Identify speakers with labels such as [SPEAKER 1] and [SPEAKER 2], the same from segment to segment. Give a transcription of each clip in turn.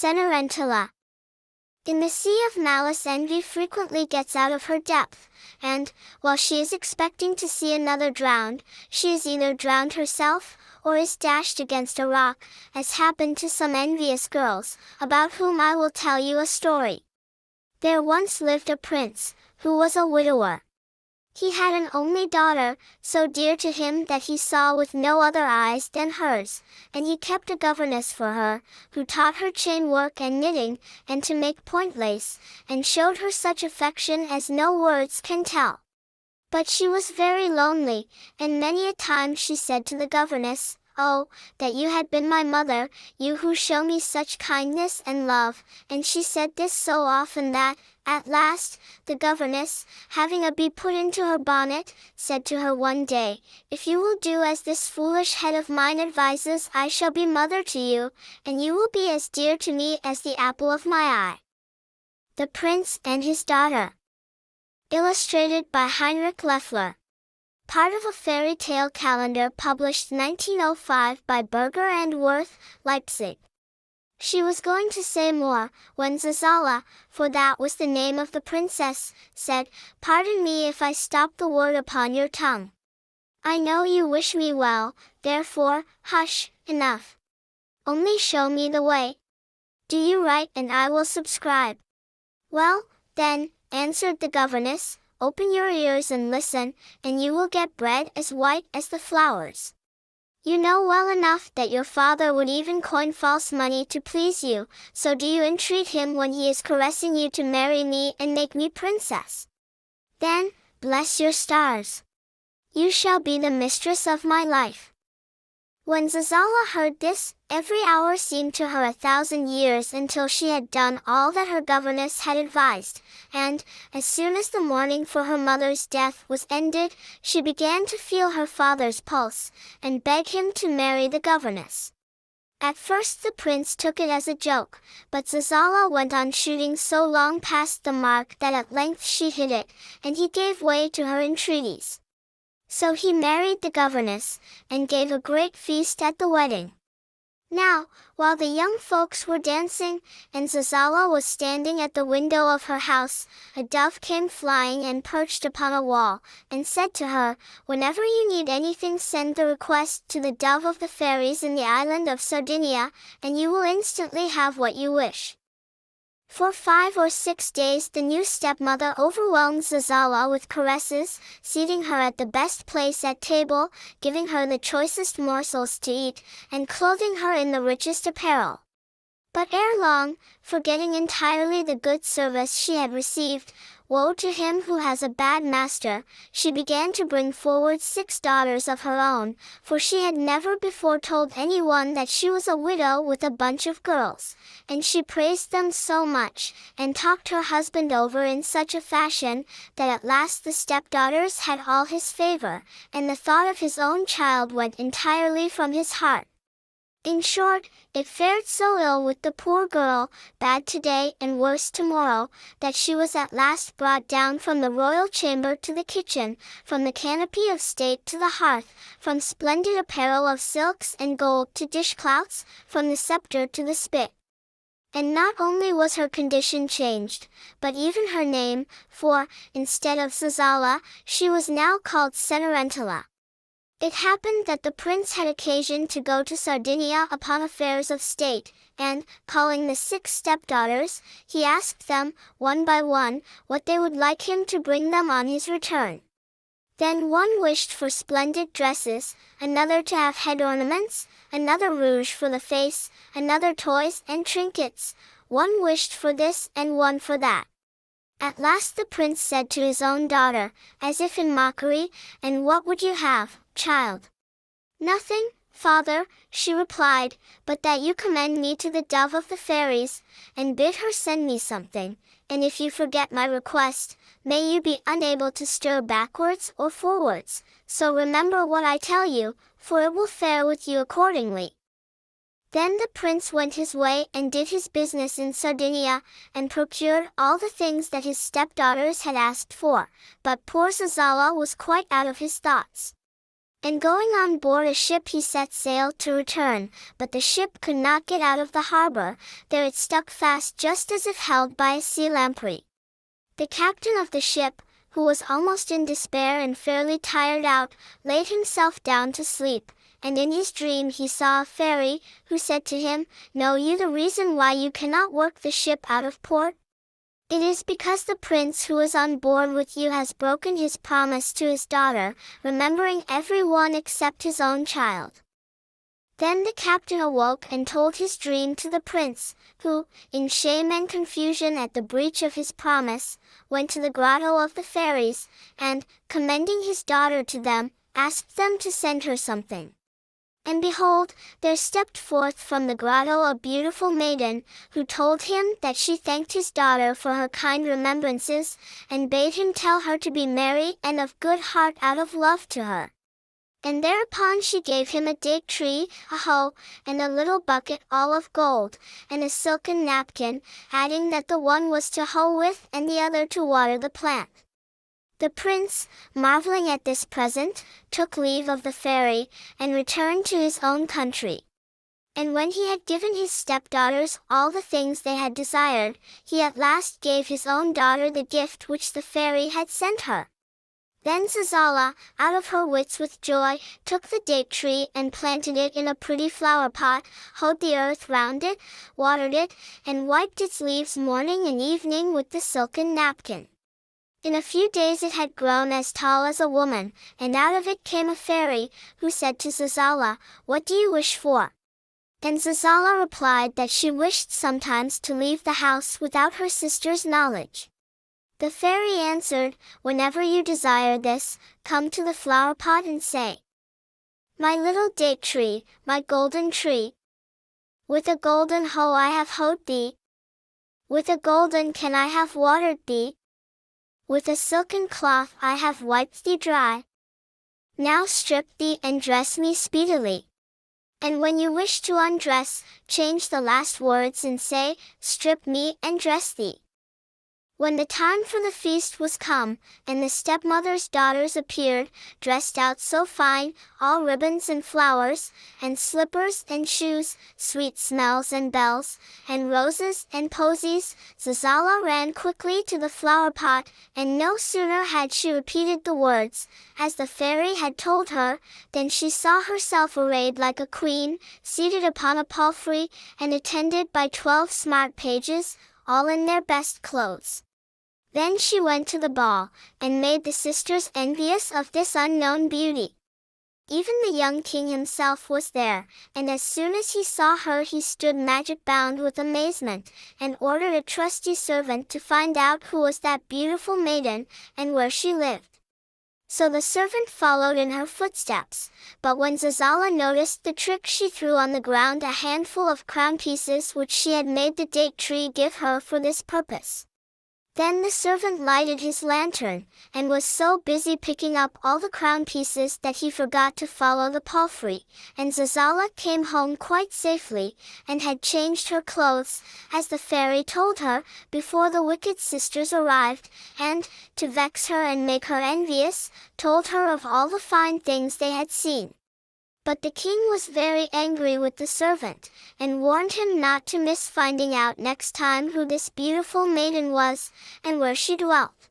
[SPEAKER 1] Cenerentola. In the sea of malice envy frequently gets out of her depth, and, while she is expecting to see another drowned, she is either drowned herself, or is dashed against a rock, as happened to some envious girls, about whom I will tell you a story. There once lived a prince, who was a widower. He had an only daughter, so dear to him that he saw with no other eyes than hers, and he kept a governess for her, who taught her chain work and knitting, and to make point lace, and showed her such affection as no words can tell. But she was very lonely, and many a time she said to the governess, Oh, that you had been my mother, you who show me such kindness and love. And she said this so often that, at last, the governess, having a bee put into her bonnet, said to her one day, If you will do as this foolish head of mine advises, I shall be mother to you, and you will be as dear to me as the apple of my eye. The Prince and His Daughter. Illustrated by Heinrich Loeffler part of a fairy tale calendar published 1905 by Berger and Wirth, Leipzig. She was going to say more, when Zazala, for that was the name of the princess, said, Pardon me if I stop the word upon your tongue. I know you wish me well, therefore, hush, enough. Only show me the way. Do you write and I will subscribe. Well, then, answered the governess, Open your ears and listen, and you will get bread as white as the flowers. You know well enough that your father would even coin false money to please you, so do you entreat him when he is caressing you to marry me and make me princess. Then, bless your stars. You shall be the mistress of my life. When Zazala heard this, every hour seemed to her a thousand years until she had done all that her governess had advised, and, as soon as the mourning for her mother's death was ended, she began to feel her father's pulse, and beg him to marry the governess. At first the prince took it as a joke, but Zazala went on shooting so long past the mark that at length she hit it, and he gave way to her entreaties. So he married the governess, and gave a great feast at the wedding. Now, while the young folks were dancing, and Zazala was standing at the window of her house, a dove came flying and perched upon a wall, and said to her, Whenever you need anything send the request to the dove of the fairies in the island of Sardinia, and you will instantly have what you wish. For five or six days the new stepmother overwhelmed Zazala with caresses, seating her at the best place at table, giving her the choicest morsels to eat, and clothing her in the richest apparel. But ere long, forgetting entirely the good service she had received, Woe to him who has a bad master, she began to bring forward six daughters of her own, for she had never before told anyone that she was a widow with a bunch of girls, and she praised them so much, and talked her husband over in such a fashion, that at last the stepdaughters had all his favor, and the thought of his own child went entirely from his heart. In short, it fared so ill with the poor girl, bad today and worse tomorrow, that she was at last brought down from the royal chamber to the kitchen, from the canopy of state to the hearth, from splendid apparel of silks and gold to dishclouts, from the scepter to the spit. And not only was her condition changed, but even her name, for, instead of Zazala, she was now called Cenerentola. It happened that the prince had occasion to go to Sardinia upon affairs of state, and, calling the six stepdaughters, he asked them, one by one, what they would like him to bring them on his return. Then one wished for splendid dresses, another to have head ornaments, another rouge for the face, another toys and trinkets, one wished for this and one for that. At last the prince said to his own daughter, as if in mockery, And what would you have, child? Nothing, father, she replied, but that you commend me to the dove of the fairies, and bid her send me something, and if you forget my request, may you be unable to stir backwards or forwards, so remember what I tell you, for it will fare with you accordingly. Then the prince went his way and did his business in Sardinia, and procured all the things that his stepdaughters had asked for, but poor Zazala was quite out of his thoughts. And going on board a ship he set sail to return, but the ship could not get out of the harbor, there it stuck fast just as if held by a sea lamprey. The captain of the ship, who was almost in despair and fairly tired out, laid himself down to sleep, and in his dream he saw a fairy, who said to him, Know you the reason why you cannot work the ship out of port? It is because the prince who on board with you has broken his promise to his daughter, remembering every one except his own child. Then the captain awoke and told his dream to the prince, who, in shame and confusion at the breach of his promise, went to the grotto of the fairies, and, commending his daughter to them, asked them to send her something. And behold, there stepped forth from the grotto a beautiful maiden, who told him that she thanked his daughter for her kind remembrances, and bade him tell her to be merry and of good heart out of love to her. And thereupon she gave him a date tree, a hoe, and a little bucket all of gold, and a silken napkin, adding that the one was to hoe with and the other to water the plant. The prince, marveling at this present, took leave of the fairy, and returned to his own country. And when he had given his stepdaughters all the things they had desired, he at last gave his own daughter the gift which the fairy had sent her. Then Zazala, out of her wits with joy, took the date tree and planted it in a pretty flower pot, hoed the earth round it, watered it, and wiped its leaves morning and evening with the silken napkin. In a few days it had grown as tall as a woman, and out of it came a fairy, who said to Zazala, What do you wish for? And Zazala replied that she wished sometimes to leave the house without her sister's knowledge. The fairy answered, Whenever you desire this, come to the flower pot and say, My little date tree, my golden tree. With a golden hoe I have hoed thee. With a golden can I have watered thee. With a silken cloth I have wiped thee dry. Now strip thee and dress me speedily. And when you wish to undress, change the last words and say, Strip me and dress thee. When the time for the feast was come, and the stepmother's daughters appeared, dressed out so fine, all ribbons and flowers, and slippers and shoes, sweet smells and bells, and roses and posies, Zazala ran quickly to the flower pot, and no sooner had she repeated the words, as the fairy had told her, than she saw herself arrayed like a queen, seated upon a palfrey, and attended by twelve smart pages, all in their best clothes. Then she went to the ball, and made the sisters envious of this unknown beauty. Even the young king himself was there, and as soon as he saw her he stood magic bound with amazement, and ordered a trusty servant to find out who was that beautiful maiden, and where she lived. So the servant followed in her footsteps, but when Zazala noticed the trick she threw on the ground a handful of crown pieces which she had made the date tree give her for this purpose. Then the servant lighted his lantern, and was so busy picking up all the crown pieces that he forgot to follow the palfrey, and Zazala came home quite safely, and had changed her clothes, as the fairy told her, before the wicked sisters arrived, and, to vex her and make her envious, told her of all the fine things they had seen. But the king was very angry with the servant, and warned him not to miss finding out next time who this beautiful maiden was, and where she dwelt.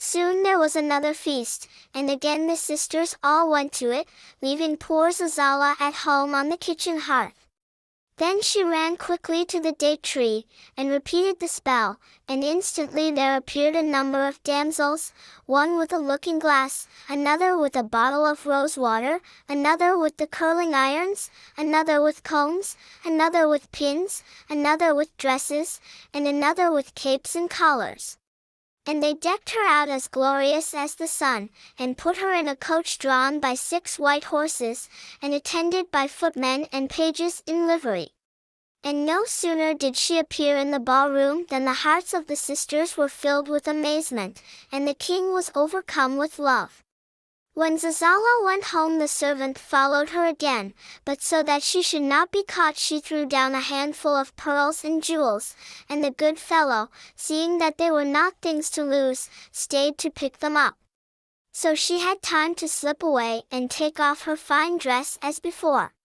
[SPEAKER 1] Soon there was another feast, and again the sisters all went to it, leaving poor Zazala at home on the kitchen hearth. Then she ran quickly to the date tree, and repeated the spell, and instantly there appeared a number of damsels, one with a looking glass, another with a bottle of rose water, another with the curling irons, another with combs, another with pins, another with dresses, and another with capes and collars. And they decked her out as glorious as the sun, and put her in a coach drawn by six white horses, and attended by footmen and pages in livery. And no sooner did she appear in the ballroom than the hearts of the sisters were filled with amazement, and the king was overcome with love. When Zazala went home the servant followed her again, but so that she should not be caught she threw down a handful of pearls and jewels, and the good fellow, seeing that they were not things to lose, stayed to pick them up. So she had time to slip away and take off her fine dress as before.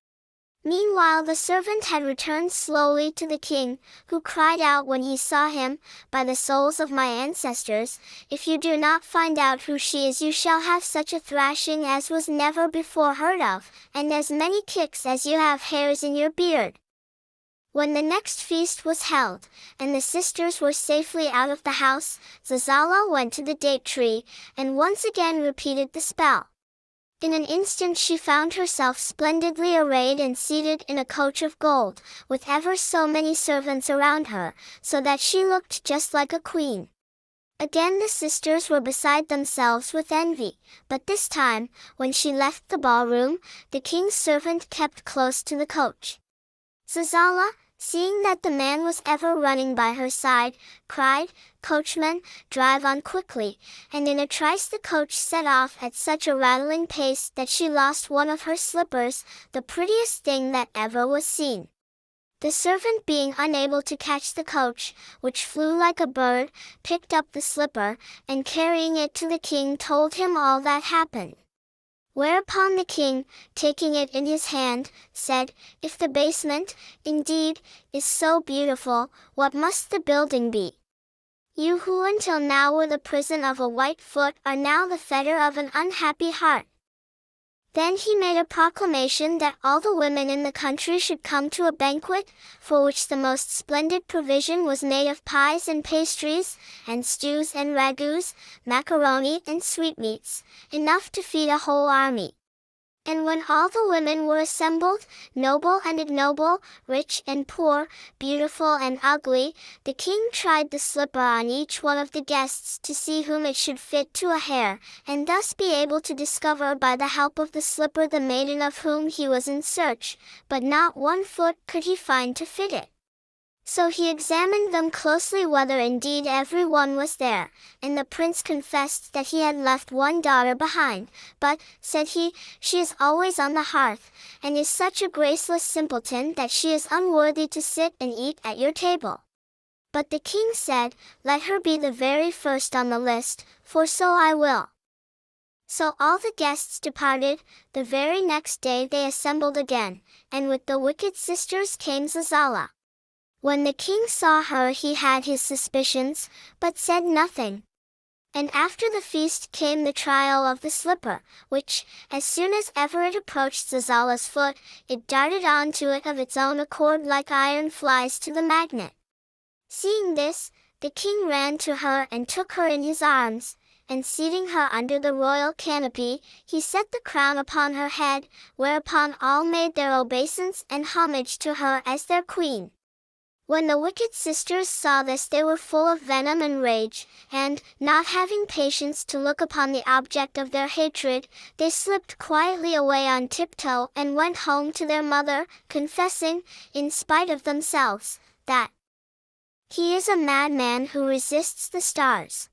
[SPEAKER 1] Meanwhile the servant had returned slowly to the king, who cried out when he saw him, By the souls of my ancestors, if you do not find out who she is you shall have such a thrashing as was never before heard of, and as many kicks as you have hairs in your beard. When the next feast was held, and the sisters were safely out of the house, Zazala went to the date tree, and once again repeated the spell. In an instant she found herself splendidly arrayed and seated in a coach of gold, with ever so many servants around her, so that she looked just like a queen. Again the sisters were beside themselves with envy, but this time, when she left the ballroom, the king's servant kept close to the coach. Zazala, Seeing that the man was ever running by her side, cried, Coachman, drive on quickly, and in a trice the coach set off at such a rattling pace that she lost one of her slippers, the prettiest thing that ever was seen. The servant being unable to catch the coach, which flew like a bird, picked up the slipper, and carrying it to the king told him all that happened. Whereupon the king, taking it in his hand, said, If the basement, indeed, is so beautiful, what must the building be? You who until now were the prison of a white foot are now the fetter of an unhappy heart. Then he made a proclamation that all the women in the country should come to a banquet, for which the most splendid provision was made of pies and pastries, and stews and ragouts, macaroni and sweetmeats, enough to feed a whole army. And when all the women were assembled, noble and ignoble, rich and poor, beautiful and ugly, the king tried the slipper on each one of the guests to see whom it should fit to a hair, and thus be able to discover by the help of the slipper the maiden of whom he was in search, but not one foot could he find to fit it. So he examined them closely whether indeed every one was there, and the prince confessed that he had left one daughter behind, but, said he, she is always on the hearth, and is such a graceless simpleton that she is unworthy to sit and eat at your table. But the king said, Let her be the very first on the list, for so I will. So all the guests departed, the very next day they assembled again, and with the wicked sisters came Zazala. When the king saw her he had his suspicions, but said nothing. And after the feast came the trial of the slipper, which, as soon as ever it approached Zazala's foot, it darted on to it of its own accord like iron flies to the magnet. Seeing this, the king ran to her and took her in his arms, and seating her under the royal canopy, he set the crown upon her head, whereupon all made their obeisance and homage to her as their queen. When the wicked sisters saw this they were full of venom and rage, and, not having patience to look upon the object of their hatred, they slipped quietly away on tiptoe and went home to their mother, confessing, in spite of themselves, that he is a madman who resists the stars.